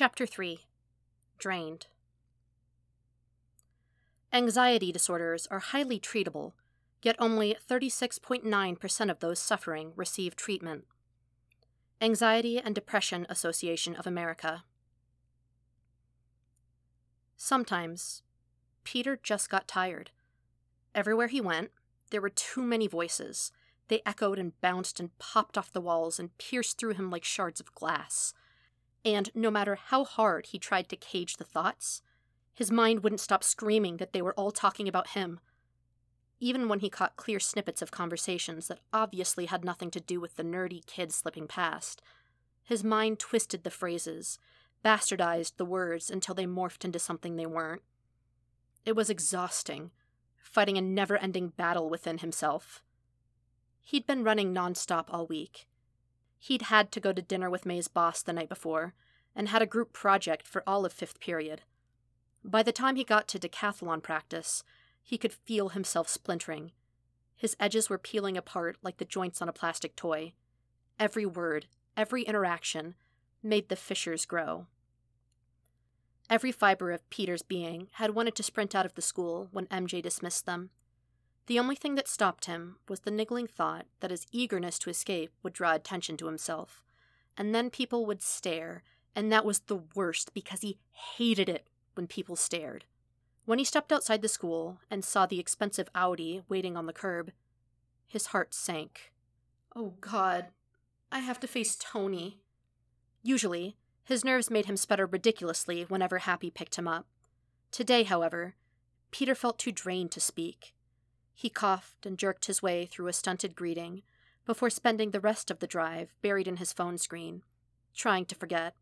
Chapter 3 Drained. Anxiety disorders are highly treatable, yet only 36.9% of those suffering receive treatment. Anxiety and Depression Association of America. Sometimes, Peter just got tired. Everywhere he went, there were too many voices. They echoed and bounced and popped off the walls and pierced through him like shards of glass. And no matter how hard he tried to cage the thoughts, his mind wouldn't stop screaming that they were all talking about him. Even when he caught clear snippets of conversations that obviously had nothing to do with the nerdy kid slipping past, his mind twisted the phrases, bastardized the words until they morphed into something they weren't. It was exhausting, fighting a never ending battle within himself. He'd been running nonstop all week. He'd had to go to dinner with May's boss the night before, and had a group project for all of fifth period. By the time he got to decathlon practice, he could feel himself splintering. His edges were peeling apart like the joints on a plastic toy. Every word, every interaction, made the fissures grow. Every fiber of Peter's being had wanted to sprint out of the school when MJ dismissed them. The only thing that stopped him was the niggling thought that his eagerness to escape would draw attention to himself. And then people would stare, and that was the worst because he hated it when people stared. When he stepped outside the school and saw the expensive Audi waiting on the curb, his heart sank. Oh, God, I have to face Tony. Usually, his nerves made him sputter ridiculously whenever Happy picked him up. Today, however, Peter felt too drained to speak. He coughed and jerked his way through a stunted greeting before spending the rest of the drive buried in his phone screen, trying to forget.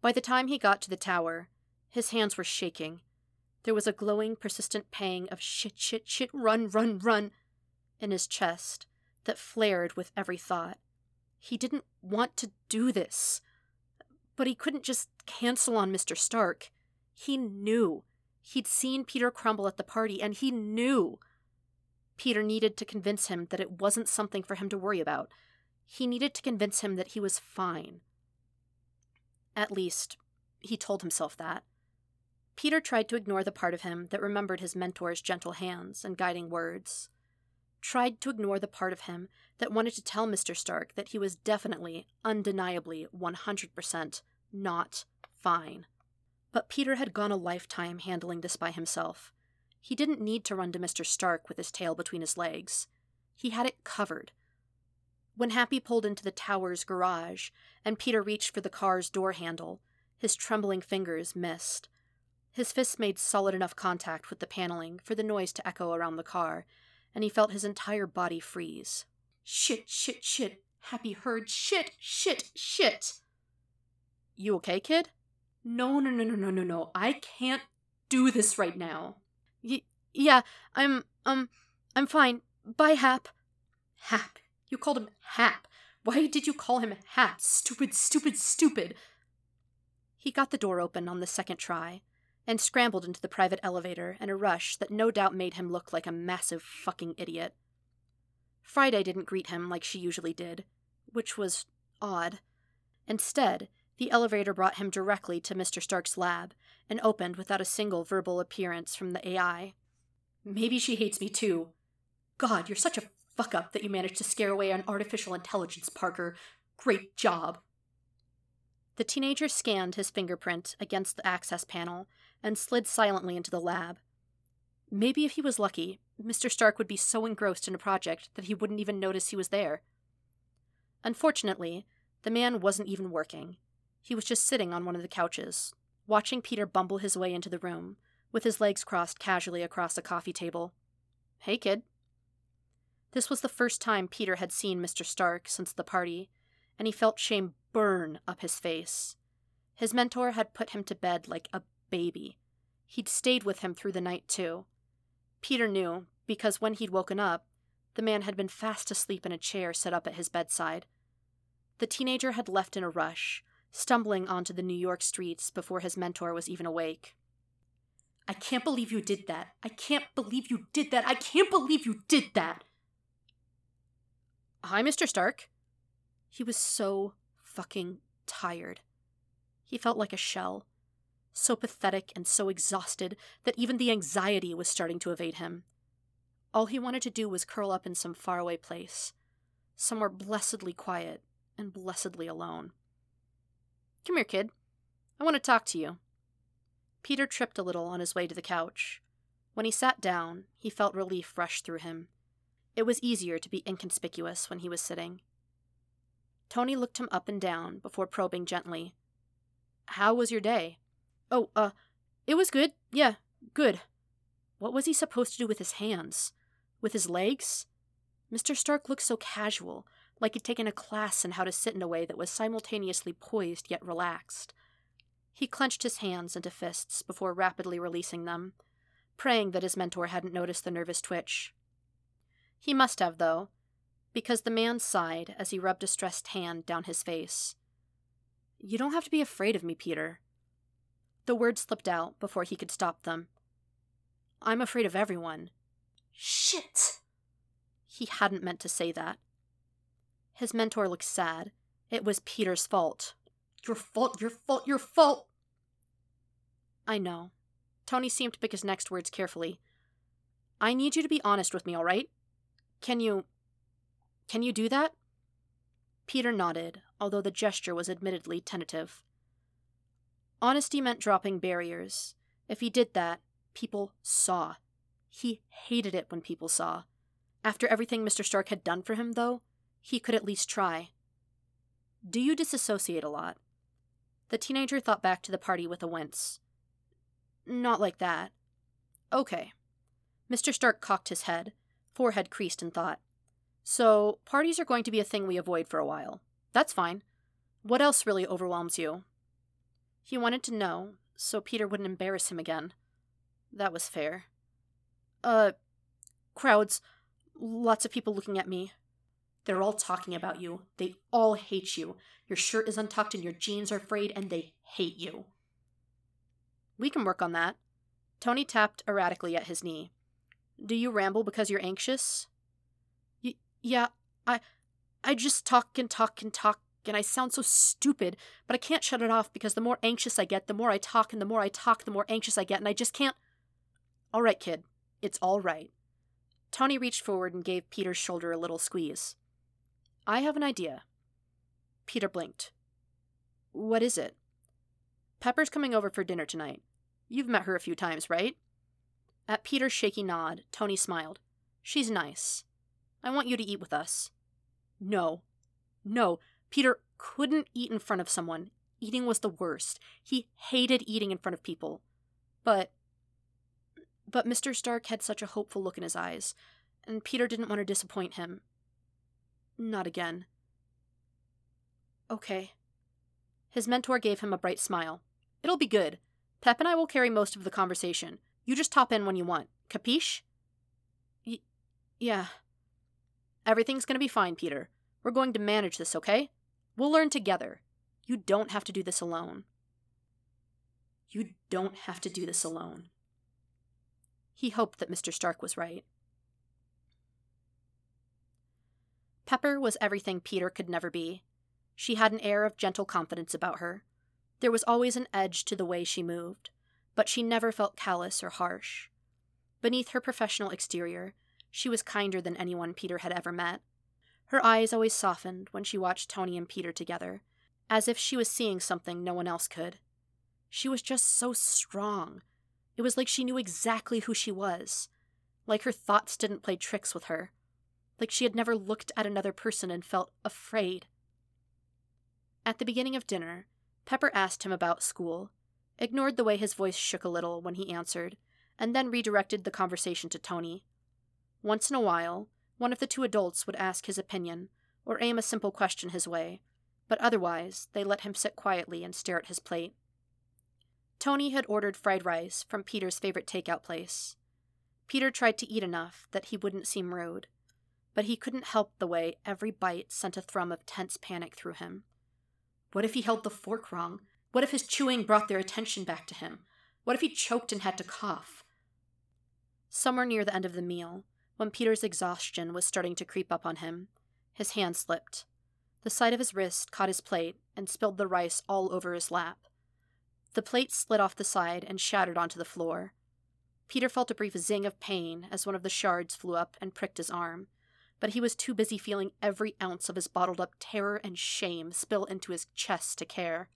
By the time he got to the tower, his hands were shaking. There was a glowing, persistent pang of shit, shit, shit, run, run, run in his chest that flared with every thought. He didn't want to do this. But he couldn't just cancel on Mr. Stark. He knew. He'd seen Peter crumble at the party, and he knew. Peter needed to convince him that it wasn't something for him to worry about. He needed to convince him that he was fine. At least, he told himself that. Peter tried to ignore the part of him that remembered his mentor's gentle hands and guiding words tried to ignore the part of him that wanted to tell Mr. Stark that he was definitely, undeniably, 100% not fine. But Peter had gone a lifetime handling this by himself. He didn't need to run to Mr. Stark with his tail between his legs. He had it covered. When Happy pulled into the tower's garage and Peter reached for the car's door handle, his trembling fingers missed. His fists made solid enough contact with the paneling for the noise to echo around the car, and he felt his entire body freeze. Shit, shit, shit. Happy heard shit, shit, shit. You okay, kid? No, no, no, no, no, no, no. I can't do this right now. Y- yeah, I'm, um, I'm fine. Bye, Hap. Hap. You called him Hap. Why did you call him Hap? Stupid, stupid, stupid. He got the door open on the second try, and scrambled into the private elevator in a rush that no doubt made him look like a massive fucking idiot. Friday didn't greet him like she usually did, which was odd. Instead, the elevator brought him directly to Mr. Stark's lab and opened without a single verbal appearance from the AI. Maybe she hates me too. God, you're such a fuck up that you managed to scare away an artificial intelligence, Parker. Great job. The teenager scanned his fingerprint against the access panel and slid silently into the lab. Maybe if he was lucky, Mr. Stark would be so engrossed in a project that he wouldn't even notice he was there. Unfortunately, the man wasn't even working. He was just sitting on one of the couches, watching Peter bumble his way into the room, with his legs crossed casually across a coffee table. Hey, kid. This was the first time Peter had seen Mr. Stark since the party, and he felt shame burn up his face. His mentor had put him to bed like a baby. He'd stayed with him through the night, too. Peter knew, because when he'd woken up, the man had been fast asleep in a chair set up at his bedside. The teenager had left in a rush, stumbling onto the New York streets before his mentor was even awake. I can't believe you did that. I can't believe you did that. I can't believe you did that. Hi, Mr. Stark. He was so fucking tired. He felt like a shell, so pathetic and so exhausted that even the anxiety was starting to evade him. All he wanted to do was curl up in some faraway place, somewhere blessedly quiet and blessedly alone. Come here, kid. I want to talk to you. Peter tripped a little on his way to the couch. When he sat down, he felt relief rush through him. It was easier to be inconspicuous when he was sitting. Tony looked him up and down before probing gently. How was your day? Oh, uh, it was good. Yeah, good. What was he supposed to do with his hands? With his legs? Mr. Stark looked so casual, like he'd taken a class in how to sit in a way that was simultaneously poised yet relaxed. He clenched his hands into fists before rapidly releasing them, praying that his mentor hadn't noticed the nervous twitch. He must have, though, because the man sighed as he rubbed a stressed hand down his face. You don't have to be afraid of me, Peter. The words slipped out before he could stop them. I'm afraid of everyone. Shit! He hadn't meant to say that. His mentor looked sad. It was Peter's fault. Your fault, your fault, your fault! I know. Tony seemed to pick his next words carefully. I need you to be honest with me, all right? Can you. Can you do that? Peter nodded, although the gesture was admittedly tentative. Honesty meant dropping barriers. If he did that, people saw. He hated it when people saw. After everything Mr. Stark had done for him, though, he could at least try. Do you disassociate a lot? The teenager thought back to the party with a wince. Not like that. Okay. Mr. Stark cocked his head, forehead creased in thought. So, parties are going to be a thing we avoid for a while. That's fine. What else really overwhelms you? He wanted to know, so Peter wouldn't embarrass him again. That was fair. Uh, crowds. Lots of people looking at me. They're all talking about you. They all hate you. Your shirt is untucked and your jeans are frayed, and they hate you. We can work on that. Tony tapped erratically at his knee. Do you ramble because you're anxious? Y- yeah, I I just talk and talk and talk and I sound so stupid, but I can't shut it off because the more anxious I get, the more I talk and the more I talk, the more anxious I get and I just can't All right, kid. It's all right. Tony reached forward and gave Peter's shoulder a little squeeze. I have an idea. Peter blinked. What is it? Pepper's coming over for dinner tonight. You've met her a few times, right? At Peter's shaky nod, Tony smiled. She's nice. I want you to eat with us. No. No. Peter couldn't eat in front of someone. Eating was the worst. He hated eating in front of people. But. But Mr. Stark had such a hopeful look in his eyes, and Peter didn't want to disappoint him. Not again. Okay. His mentor gave him a bright smile. It'll be good. Pep and I will carry most of the conversation. You just top in when you want. Capiche? Y- yeah. Everything's gonna be fine, Peter. We're going to manage this, okay? We'll learn together. You don't have to do this alone. You don't have to do this alone. He hoped that Mr. Stark was right. Pepper was everything Peter could never be. She had an air of gentle confidence about her. There was always an edge to the way she moved, but she never felt callous or harsh. Beneath her professional exterior, she was kinder than anyone Peter had ever met. Her eyes always softened when she watched Tony and Peter together, as if she was seeing something no one else could. She was just so strong. It was like she knew exactly who she was, like her thoughts didn't play tricks with her, like she had never looked at another person and felt afraid. At the beginning of dinner, Pepper asked him about school, ignored the way his voice shook a little when he answered, and then redirected the conversation to Tony. Once in a while, one of the two adults would ask his opinion or aim a simple question his way, but otherwise they let him sit quietly and stare at his plate. Tony had ordered fried rice from Peter's favorite takeout place. Peter tried to eat enough that he wouldn't seem rude, but he couldn't help the way every bite sent a thrum of tense panic through him. What if he held the fork wrong? What if his chewing brought their attention back to him? What if he choked and had to cough? Somewhere near the end of the meal, when Peter's exhaustion was starting to creep up on him, his hand slipped. The side of his wrist caught his plate and spilled the rice all over his lap. The plate slid off the side and shattered onto the floor. Peter felt a brief zing of pain as one of the shards flew up and pricked his arm, but he was too busy feeling every ounce of his bottled up terror and shame spill into his chest to care.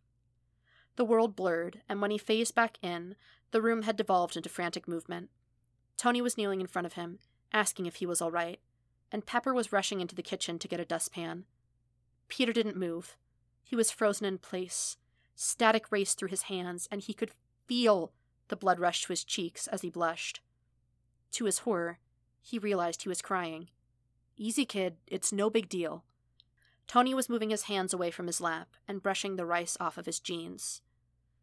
The world blurred, and when he phased back in, the room had devolved into frantic movement. Tony was kneeling in front of him, asking if he was all right, and Pepper was rushing into the kitchen to get a dustpan. Peter didn't move. He was frozen in place. Static raced through his hands, and he could feel the blood rush to his cheeks as he blushed. To his horror, he realized he was crying. Easy, kid, it's no big deal. Tony was moving his hands away from his lap and brushing the rice off of his jeans.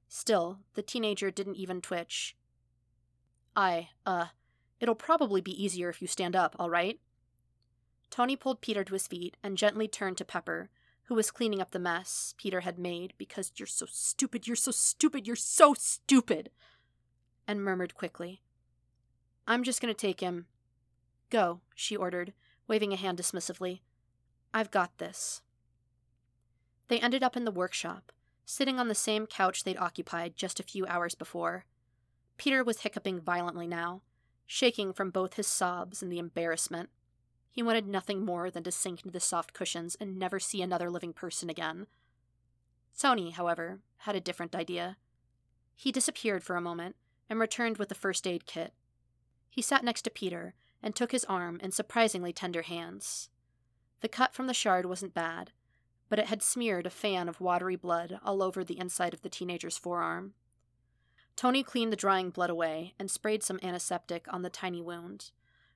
Still, the teenager didn't even twitch. I, uh, it'll probably be easier if you stand up, all right? Tony pulled Peter to his feet and gently turned to Pepper, who was cleaning up the mess Peter had made because you're so stupid, you're so stupid, you're so stupid, and murmured quickly, I'm just going to take him. Go, she ordered, waving a hand dismissively. I've got this. They ended up in the workshop, sitting on the same couch they'd occupied just a few hours before. Peter was hiccuping violently now, shaking from both his sobs and the embarrassment. He wanted nothing more than to sink into the soft cushions and never see another living person again. Tony, however, had a different idea. He disappeared for a moment and returned with the first aid kit. He sat next to Peter and took his arm in surprisingly tender hands. The cut from the shard wasn't bad, but it had smeared a fan of watery blood all over the inside of the teenager's forearm. Tony cleaned the drying blood away and sprayed some antiseptic on the tiny wound.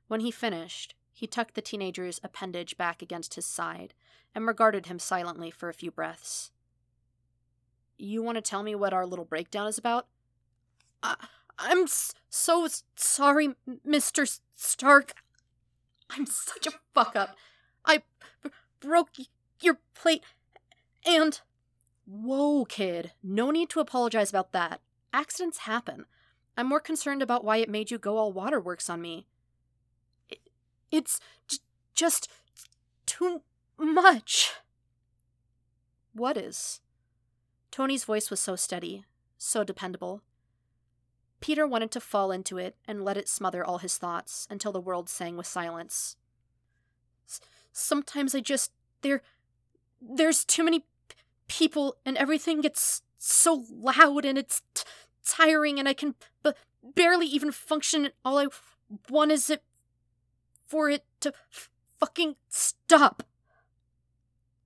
When he finished, he tucked the teenager's appendage back against his side and regarded him silently for a few breaths. You want to tell me what our little breakdown is about? I, I'm s- so sorry, Mr. Stark. I'm such a fuck up. I b- broke your plate, and. Whoa, kid. No need to apologize about that. Accidents happen. I'm more concerned about why it made you go all waterworks on me. It, it's j- just too much. What is? Tony's voice was so steady, so dependable. Peter wanted to fall into it and let it smother all his thoughts until the world sang with silence. Sometimes I just. There there's too many p- people and everything gets so loud and it's t- tiring and I can b- barely even function. And all I want is it for it to f- fucking stop.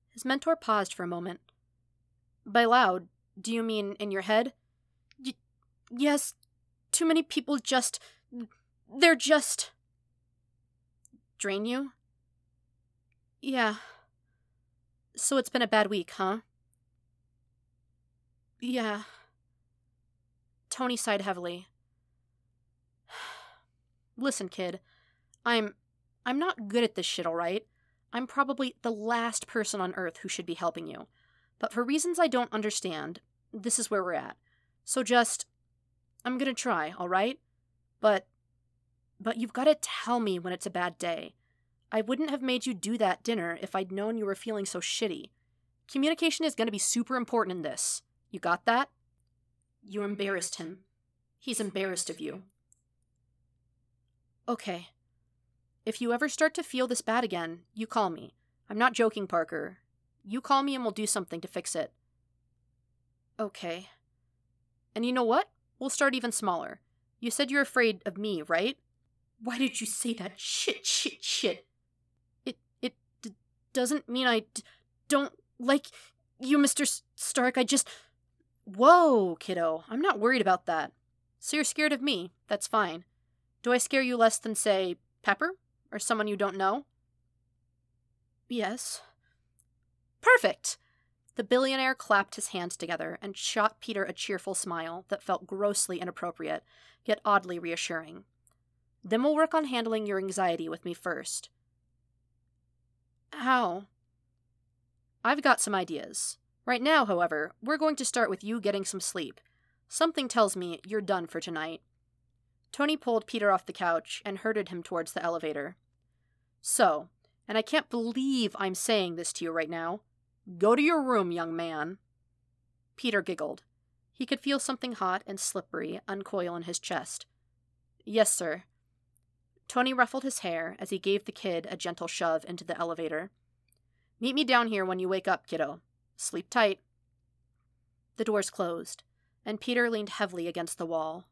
His mentor paused for a moment. By loud, do you mean in your head? Y- yes, too many people just. They're just. Drain you? Yeah. So it's been a bad week, huh? Yeah. Tony sighed heavily. Listen, kid. I'm I'm not good at this shit, all right? I'm probably the last person on earth who should be helping you. But for reasons I don't understand, this is where we're at. So just I'm to try, all right? But but you've got to tell me when it's a bad day. I wouldn't have made you do that dinner if I'd known you were feeling so shitty. Communication is to be super important in this. You got that? You embarrassed him. He's embarrassed of you. Okay. If you ever start to feel this bad again, you call me. I'm not joking, Parker. You call me and we'll do something to fix it. Okay. And you know what? We'll start even smaller. You said you're afraid of me, right? Why did you say that shit, shit, shit? It it d- doesn't mean I d- don't like you, Mr. S- Stark. I just Whoa, kiddo. I'm not worried about that. So you're scared of me. That's fine. Do I scare you less than say Pepper or someone you don't know? Yes. Perfect. The billionaire clapped his hands together and shot Peter a cheerful smile that felt grossly inappropriate, yet oddly reassuring. Then we'll work on handling your anxiety with me first. How? I've got some ideas. Right now, however, we're going to start with you getting some sleep. Something tells me you're done for tonight. Tony pulled Peter off the couch and herded him towards the elevator. So, and I can't believe I'm saying this to you right now, go to your room, young man. Peter giggled. He could feel something hot and slippery uncoil in his chest. Yes, sir. Tony ruffled his hair as he gave the kid a gentle shove into the elevator. Meet me down here when you wake up, kiddo. Sleep tight. The doors closed, and Peter leaned heavily against the wall.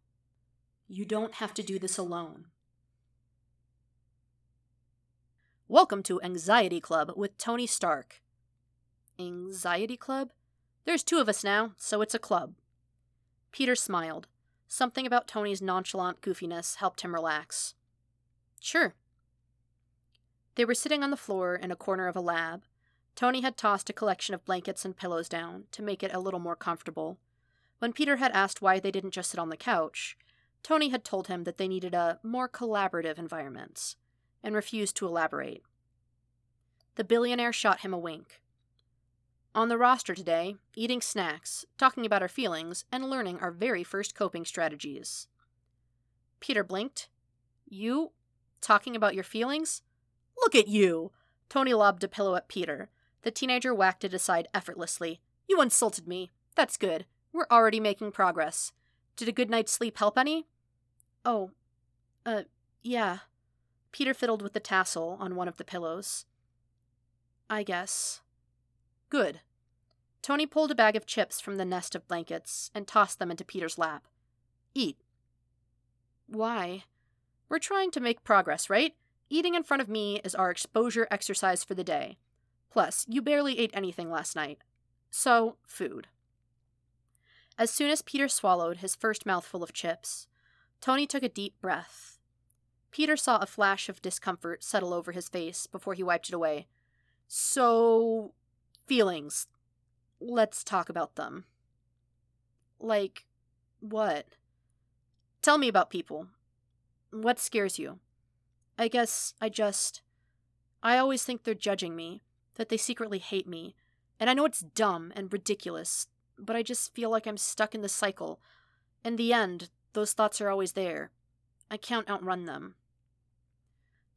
You don't have to do this alone. Welcome to Anxiety Club with Tony Stark. Anxiety Club? There's two of us now, so it's a club. Peter smiled. Something about Tony's nonchalant goofiness helped him relax. Sure. They were sitting on the floor in a corner of a lab. Tony had tossed a collection of blankets and pillows down to make it a little more comfortable. When Peter had asked why they didn't just sit on the couch, Tony had told him that they needed a more collaborative environment, and refused to elaborate. The billionaire shot him a wink. On the roster today, eating snacks, talking about our feelings, and learning our very first coping strategies. Peter blinked. You? Talking about your feelings? Look at you! Tony lobbed a pillow at Peter. The teenager whacked it aside effortlessly. You insulted me. That's good. We're already making progress. Did a good night's sleep help any? Oh, uh, yeah. Peter fiddled with the tassel on one of the pillows. I guess. Good. Tony pulled a bag of chips from the nest of blankets and tossed them into Peter's lap. Eat. Why? We're trying to make progress, right? Eating in front of me is our exposure exercise for the day. Plus, you barely ate anything last night. So, food. As soon as Peter swallowed his first mouthful of chips, Tony took a deep breath. Peter saw a flash of discomfort settle over his face before he wiped it away. So, feelings. Let's talk about them. Like, what? Tell me about people. What scares you? I guess I just. I always think they're judging me, that they secretly hate me, and I know it's dumb and ridiculous, but I just feel like I'm stuck in the cycle. In the end, those thoughts are always there. I can't outrun them.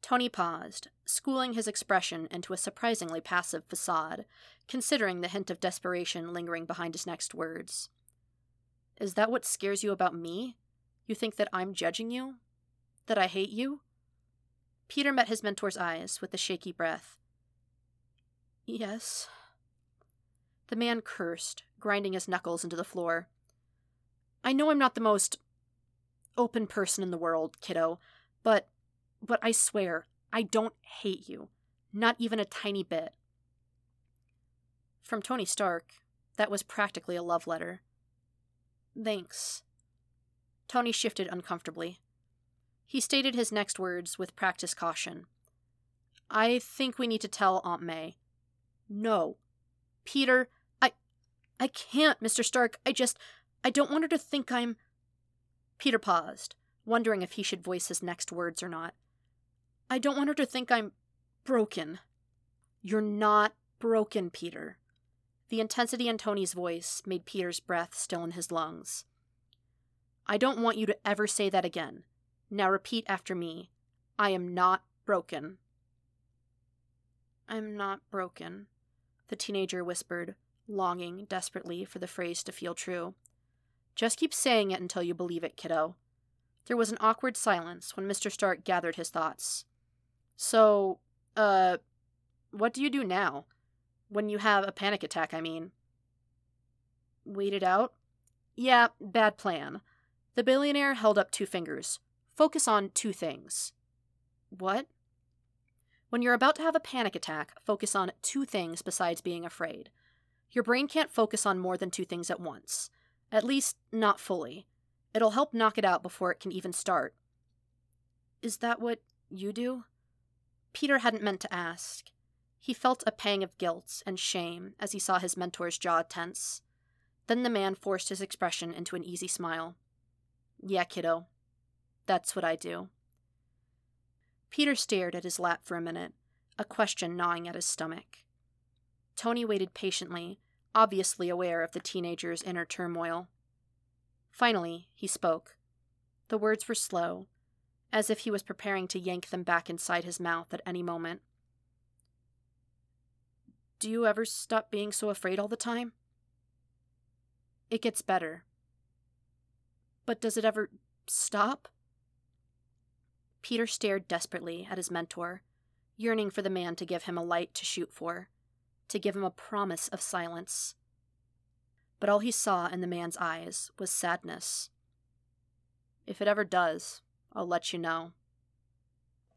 Tony paused, schooling his expression into a surprisingly passive facade, considering the hint of desperation lingering behind his next words. Is that what scares you about me? You think that I'm judging you? That I hate you? Peter met his mentor's eyes with a shaky breath. Yes. The man cursed, grinding his knuckles into the floor. I know I'm not the most open person in the world, kiddo, but but I swear, I don't hate you. Not even a tiny bit. From Tony Stark, that was practically a love letter. Thanks. Tony shifted uncomfortably. He stated his next words with practiced caution. I think we need to tell Aunt May. No. Peter, I I can't, Mr. Stark. I just. I don't want her to think I'm. Peter paused, wondering if he should voice his next words or not. I don't want her to think I'm broken. You're not broken, Peter. The intensity in Tony's voice made Peter's breath still in his lungs. I don't want you to ever say that again. Now repeat after me. I am not broken. I'm not broken, the teenager whispered, longing desperately for the phrase to feel true. Just keep saying it until you believe it, kiddo. There was an awkward silence when Mr. Stark gathered his thoughts. So, uh, what do you do now? When you have a panic attack, I mean. Wait it out? Yeah, bad plan. The billionaire held up two fingers. Focus on two things. What? When you're about to have a panic attack, focus on two things besides being afraid. Your brain can't focus on more than two things at once. At least, not fully. It'll help knock it out before it can even start. Is that what you do? Peter hadn't meant to ask. He felt a pang of guilt and shame as he saw his mentor's jaw tense. Then the man forced his expression into an easy smile. Yeah, kiddo. That's what I do. Peter stared at his lap for a minute, a question gnawing at his stomach. Tony waited patiently, obviously aware of the teenager's inner turmoil. Finally, he spoke. The words were slow, as if he was preparing to yank them back inside his mouth at any moment. Do you ever stop being so afraid all the time? It gets better. But does it ever stop? Peter stared desperately at his mentor, yearning for the man to give him a light to shoot for, to give him a promise of silence. But all he saw in the man's eyes was sadness. If it ever does, I'll let you know,